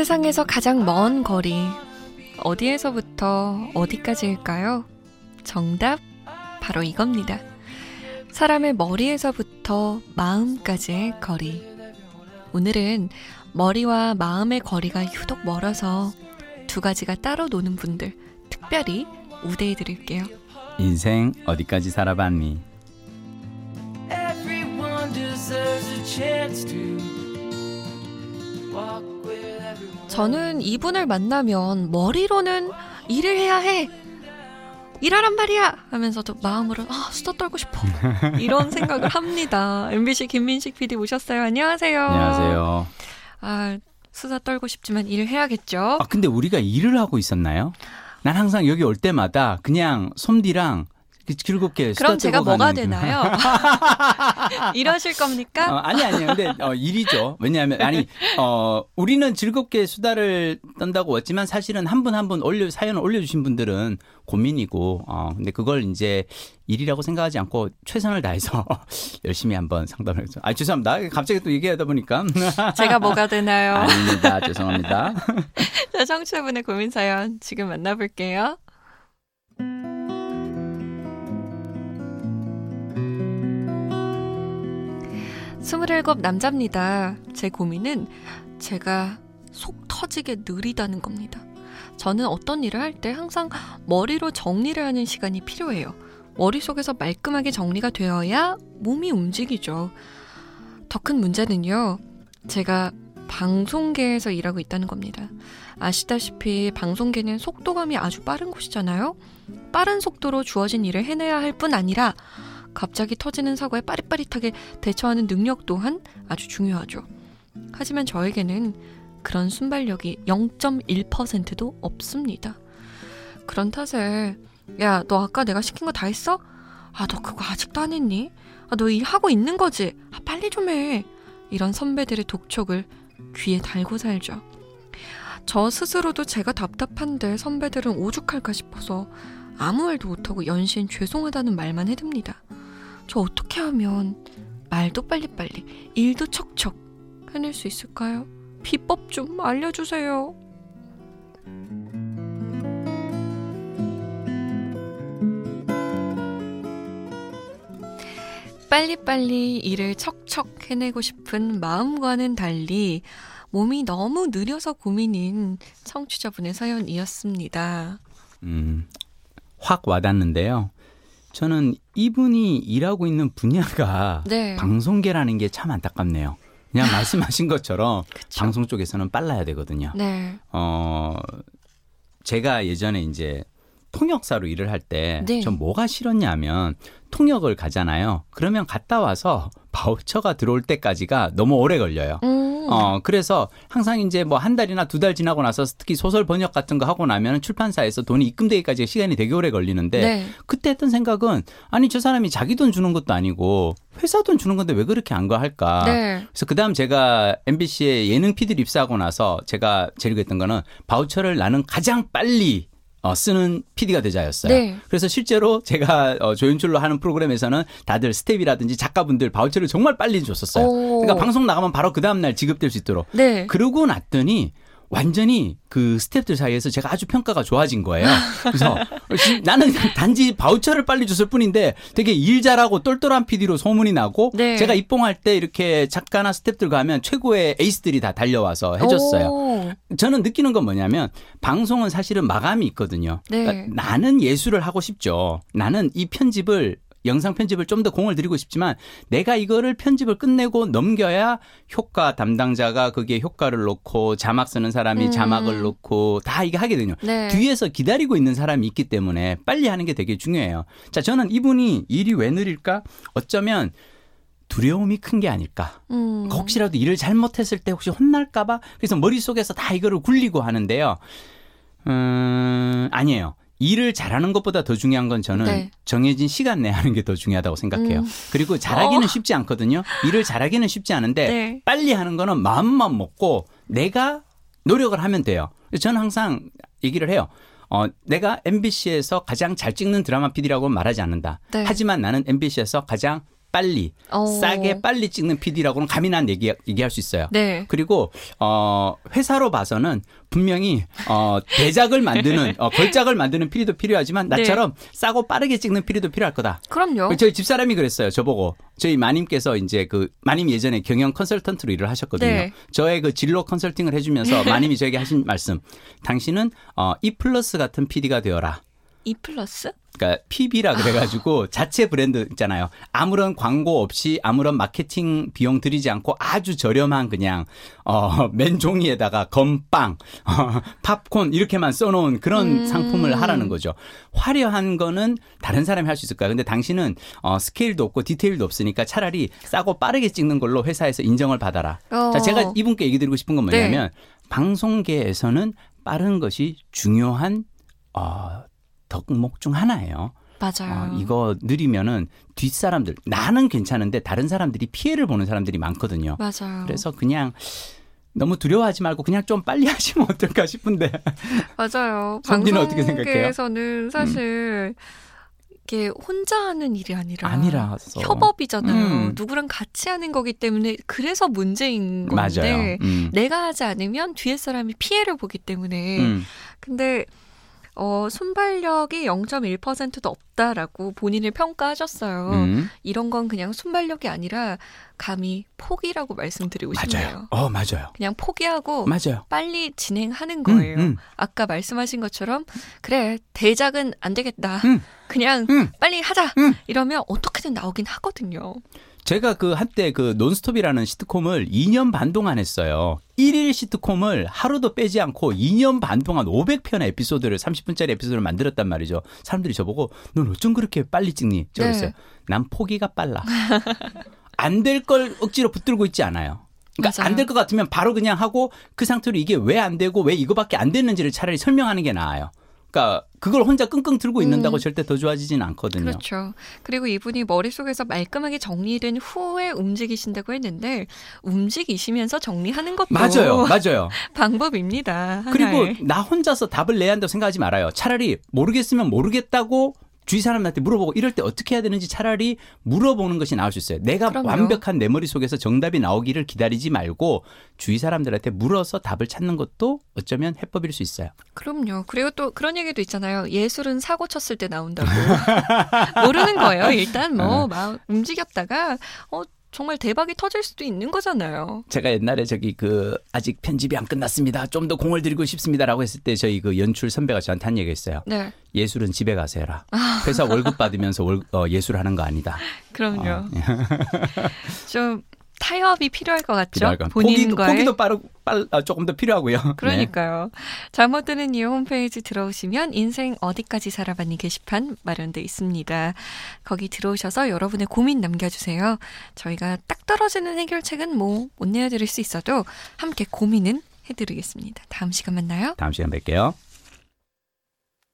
세상에서 가장 먼 거리. 어디에서부터 어디까지일까요? 정답, 바로 이겁니다. 사람의 머리에서부터 마음까지의 거리. 오늘은 머리와 마음의 거리가 유독 멀어서 두 가지가 따로 노는 분들 특별히 우대해 드릴게요. 인생 어디까지 살아봤니? Everyone deserves a chance to walk with. 저는 이분을 만나면 머리로는 일을 해야 해. 일하란 말이야! 하면서도 마음으로, 아, 수다 떨고 싶어. 이런 생각을 합니다. MBC 김민식 PD 모셨어요. 안녕하세요. 안녕하세요. 아, 수다 떨고 싶지만 일을 해야겠죠. 아 근데 우리가 일을 하고 있었나요? 난 항상 여기 올 때마다 그냥 솜디랑 즐겁게 수다 그럼 제가 뭐가 그- 되나요? 이러실 겁니까? 어, 아니 아니요. 근데 어, 일이죠. 왜냐하면 아니 어 우리는 즐겁게 수다를 떤다고 했지만 사실은 한 분 한 분 올려 사연을 올려주신 분들은 고민이고 어 근데 그걸 이제 일이라고 생각하지 않고 최선을 다해서 열심히 한번 상담을 했죠. 아 죄송합니다. 갑자기 또 얘기하다 보니까 제가 뭐가 되나요? 아닙니다. 죄송합니다. 자, 청취자분의 고민 사연 지금 만나볼게요. 27 남자입니다. 제 고민은 제가 속 터지게 느리다는 겁니다. 저는 어떤 일을 할 때 항상 머리로 정리를 하는 시간이 필요해요. 머릿속에서 말끔하게 정리가 되어야 몸이 움직이죠. 더 큰 문제는요. 제가 방송계에서 일하고 있다는 겁니다. 아시다시피 방송계는 속도감이 아주 빠른 곳이잖아요. 빠른 속도로 주어진 일을 해내야 할 뿐 아니라 갑자기 터지는 사고에 빠릿빠릿하게 대처하는 능력 또한 아주 중요하죠. 하지만 저에게는 그런 순발력이 0.1%도 없습니다. 그런 탓에 야, 너 아까 내가 시킨 거 다 했어? 아, 너 그거 아직도 안 했니? 아, 너 일 하고 있는 거지? 아, 빨리 좀 해. 이런 선배들의 독촉을 귀에 달고 살죠. 저 스스로도 제가 답답한데 선배들은 오죽할까 싶어서 아무 말도 못하고 연신 죄송하다는 말만 해둡니다. 저 어떻게 하면 말도 빨리빨리, 일도 척척 해낼 수 있을까요? 비법 좀 알려주세요. 빨리빨리 일을 척척 해내고 싶은 마음과는 달리 몸이 너무 느려서 고민인 청취자분의 사연이었습니다. 음, 확 와닿는데요. 저는 이분이 일하고 있는 분야가 네. 방송계라는 게 참 안타깝네요. 그냥 말씀하신 것처럼. 방송 쪽에서는 빨라야 되거든요. 네. 어, 제가 예전에 이제 통역사로 일을 할때 네. 전 뭐가 싫었냐면 통역을 가잖아요. 그러면 갔다 와서 바우처가 들어올 때까지가 너무 오래 걸려요. 음. 어, 그래서 항상 이제 뭐 한 달이나 두 달 지나고 나서 특히 소설 번역 같은 거 하고 나면 출판사에서 돈이 입금되기까지 시간이 되게 오래 걸리는데 네. 그때 했던 생각은 아니 저 사람이 자기 돈 주는 것도 아니고 회사 돈 주는 건데 왜 그렇게 아까워할까? 네. 그래서 그다음 제가 MBC에 예능 PD를 입사하고 나서 제가 제일 했던 거는 바우처를 나는 가장 빨리 어, 쓰는 PD가 되자였어요. 네. 그래서 실제로 제가 어, 조연출로 하는 프로그램에서는 다들 스텝이라든지 작가분들 바우처를 정말 빨리 줬었어요. 오. 그러니까 방송 나가면 바로 그 다음 날 지급될 수 있도록. 네. 그러고 났더니 완전히 그 스탭들 사이에서 제가 아주 평가가 좋아진 거예요. 그래서 나는 단지 바우처를 빨리 줬을 뿐인데 되게 일 잘하고 똘똘한 PD로 소문이 나고 네. 제가 입봉할 때 이렇게 작가나 스탭들 가면 최고의 에이스들이 다 달려와서 해줬어요. 오. 저는 느끼는 건 뭐냐면 방송은 사실은 마감이 있거든요. 네. 그러니까 나는 예술을 하고 싶죠. 나는 이 편집을 영상 편집을 좀 더 공을 들이고 싶지만 내가 이거를 편집을 끝내고 넘겨야 효과 담당자가 거기에 효과를 놓고 자막 쓰는 사람이 음. 자막을 놓고 다 이게 하게 되거든요. 네. 뒤에서 기다리고 있는 사람이 있기 때문에 빨리 하는 게 되게 중요해요. 자, 저는 이분이 일이 왜 느릴까? 어쩌면 두려움이 큰 게 아닐까. 음. 혹시라도 일을 잘못했을 때 혹시 혼날까봐 그래서 머릿속에서 다 이거를 굴리고 하는데요. 음, 아니에요. 일을 잘하는 것보다 더 중요한 건 저는 네. 정해진 시간 내에 하는 게 더 중요하다고 생각해요. 음. 그리고 잘하기는 어. 쉽지 않거든요. 일을 잘하기는 쉽지 않은데 네. 빨리 하는 거는 마음만 먹고 내가 노력을 하면 돼요. 저는 항상 얘기를 해요. 어, 내가 MBC에서 가장 잘 찍는 드라마 PD라고 는 말하지 않는다. 네. 하지만 나는 MBC에서 가장 빨리 어. 싸게 빨리 찍는 PD라고는 감히 난 얘기, 얘기할 수 있어요. 네. 그리고 어 회사로 봐서는 분명히 어 대작을 만드는 어 걸작을 만드는 PD도 필요하지만 네. 나처럼 싸고 빠르게 찍는 PD도 필요할 거다. 그럼요. 저희 집사람이 그랬어요. 저보고 저희 마님께서 이제 그 마님 예전에 경영 컨설턴트로 일을 하셨거든요. 네. 저의 그 진로 컨설팅을 해주면서 마님이 저에게 하신 말씀. 당신은 어 E 플러스 같은 PD가 되어라. E 플러스? 그러니까 PB라 그래가지고 자체 브랜드 있잖아요. 아무런 광고 없이 아무런 마케팅 비용 들이지 않고 아주 저렴한 그냥 어 맨 종이에다가 건빵, 어, 팝콘 이렇게만 써놓은 그런 음. 상품을 하라는 거죠. 화려한 거는 다른 사람이 할 수 있을 거야. 근데 당신은 어 스케일도 없고 디테일도 없으니까 차라리 싸고 빠르게 찍는 걸로 회사에서 인정을 받아라. 어. 자, 제가 이분께 얘기 드리고 싶은 건 네. 뭐냐면 방송계에서는 빠른 것이 중요한 어 덕목 중 하나예요. 맞아요. 어, 이거 느리면은 뒷사람들 나는 괜찮은데 다른 사람들이 피해를 보는 사람들이 많거든요. 맞아요. 그래서 그냥 너무 두려워하지 말고 그냥 좀 빨리 하시면 어떨까 싶은데. 맞아요. 선디는 어떻게 생각해요? 음. 사실 이게 혼자 하는 일이 아니라 아니라서. 협업이잖아요. 음. 누구랑 같이 하는 거기 때문에 그래서 문제인 건데. 음. 내가 하지 않으면 뒤에 사람이 피해를 보기 때문에 음. 근데 어, 순발력이 0.1%도 없다라고 본인을 평가하셨어요. 음. 이런 건 그냥 순발력이 아니라 감히 포기라고 말씀드리고 맞아요. 싶네요. 어, 맞아요. 그냥 포기하고 맞아요. 빨리 진행하는 거예요. 음, 음. 아까 말씀하신 것처럼 그래 대작은 안 되겠다. 음. 그냥 음. 빨리 하자. 음. 이러면 어떻게든 나오긴 하거든요. 제가 그 한때 그 논스톱이라는 시트콤을 2년 반 동안 했어요. 1일 시트콤을 하루도 빼지 않고 2년 반 동안 500편의 에피소드를 30분짜리 에피소드를 만들었단 말이죠. 사람들이 저보고 넌 어쩜 그렇게 빨리 찍니? 제가 네. 그랬어요. 난 포기가 빨라. 안 될 걸 억지로 붙들고 있지 않아요. 그러니까. 안 될 것 같으면 바로 그냥 하고 그 상태로 이게 왜 안 되고 왜 이거밖에 안 됐는지를 차라리 설명하는 게 나아요. 그러니까 그걸 혼자 끙끙 들고 있는다고 음. 절대 더 좋아지진 않거든요. 그렇죠. 그리고 이분이 머릿속에서 말끔하게 정리된 후에 움직이신다고 했는데 움직이시면서 정리하는 것도 맞아요. 맞아요. 방법입니다. 하나의. 그리고 나 혼자서 답을 내야 한다고 생각하지 말아요. 차라리 모르겠으면 모르겠다고 주위 사람한테 물어보고 이럴 때 어떻게 해야 되는지 차라리 물어보는 것이 나을 수 있어요. 내가 그럼요. 완벽한 내 머릿속에서 정답이 나오기를 기다리지 말고 주위 사람들한테 물어서 답을 찾는 것도 어쩌면 해법일 수 있어요. 그럼요. 그리고 또 그런 얘기도 있잖아요. 예술은 사고 쳤을 때 나온다고. 모르는 거예요. 일단 네. 뭐막 움직였다가 어 정말 대박이 터질 수도 있는 거잖아요. 제가 옛날에 저기 그 아직 편집이 안 끝났습니다. 좀 더 공을 들이고 싶습니다라고 했을 때 저희 그 연출 선배가 저한테 한 얘기가 있어요. 네. 예술은 집에 가서 해라. 회사 월급 받으면서 월, 어, 예술하는 거 아니다. 그럼요. 어, 좀 타협이 필요할 것 같죠? 같아요. 포기도, 빠르, 빨, 아, 조금 더 필요하고요. 네. 그러니까요. 잘못 듣는 이유 홈페이지 들어오시면 인생 어디까지 살아봤니 게시판 마련돼 있습니다. 거기 들어오셔서 여러분의 고민 남겨주세요. 저희가 딱 떨어지는 해결책은 뭐 못 내어드릴 수 있어도 함께 고민은 해드리겠습니다. 다음 시간 만나요. 다음 시간 뵐게요.